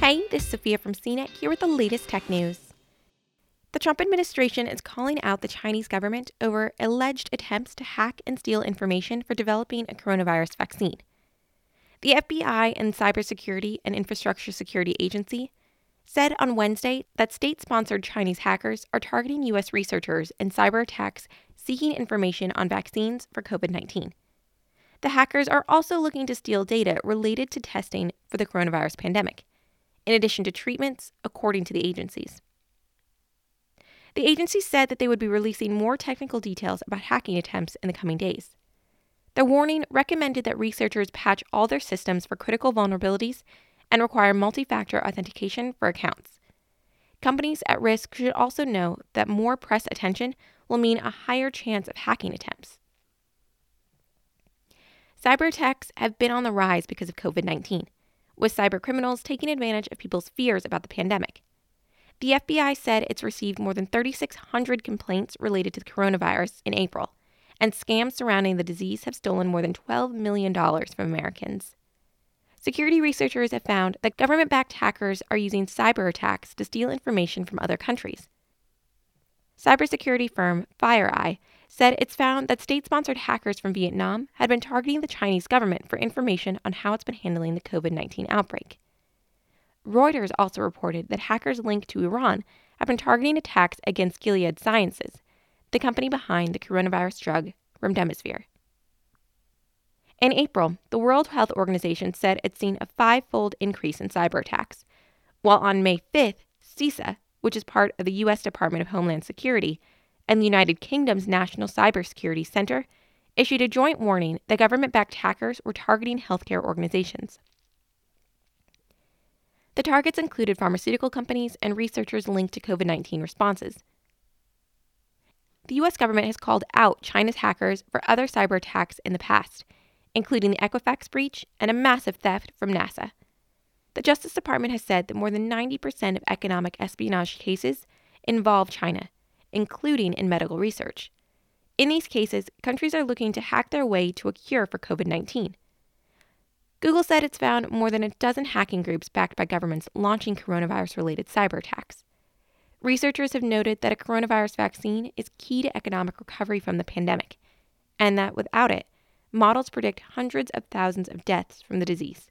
Hey, this is Sophia from CNET here with the latest tech news. The Trump administration is calling out the Chinese government over alleged attempts to hack and steal information for developing a coronavirus vaccine. The FBI and Cybersecurity and Infrastructure Security Agency said on Wednesday that state sponsored Chinese hackers are targeting U.S. researchers in cyber attacks seeking information on vaccines for COVID 19. The hackers are also looking to steal data related to testing for the coronavirus pandemic, in addition to treatments, according to the agencies. The agency said that they would be releasing more technical details about hacking attempts in the coming days. The warning recommended that researchers patch all their systems for critical vulnerabilities and require multi factor authentication for accounts. Companies at risk should also know that more press attention will mean a higher chance of hacking attempts. Cyber attacks have been on the rise because of COVID 19, with cyber criminals taking advantage of people's fears about the pandemic. The FBI said it's received more than 3,600 complaints related to the coronavirus in April, and scams surrounding the disease have stolen more than $12 million from Americans. Security researchers have found that government backed hackers are using cyber attacks to steal information from other countries. Cybersecurity firm FireEye said it's found that state sponsored hackers from Vietnam had been targeting the Chinese government for information on how it's been handling the COVID 19 outbreak. Reuters also reported that hackers linked to Iran have been targeting attacks against Gilead Sciences, the company behind the coronavirus drug remdesivir. In April, the World Health Organization said it's seen a five fold increase in cyber attacks, while on May 5th, CISA, which is part of the U.S. Department of Homeland Security, and the United Kingdom's National Cybersecurity Center issued a joint warning that government backed hackers were targeting healthcare organizations. The targets included pharmaceutical companies and researchers linked to COVID 19 responses. The U.S. government has called out China's hackers for other cyber attacks in the past, including the Equifax breach and a massive theft from NASA. The Justice Department has said that more than 90% of economic espionage cases involve China, including in medical research. In these cases, countries are looking to hack their way to a cure for COVID 19. Google said it's found more than a dozen hacking groups backed by governments launching coronavirus related cyber attacks. Researchers have noted that a coronavirus vaccine is key to economic recovery from the pandemic, and that without it, models predict hundreds of thousands of deaths from the disease.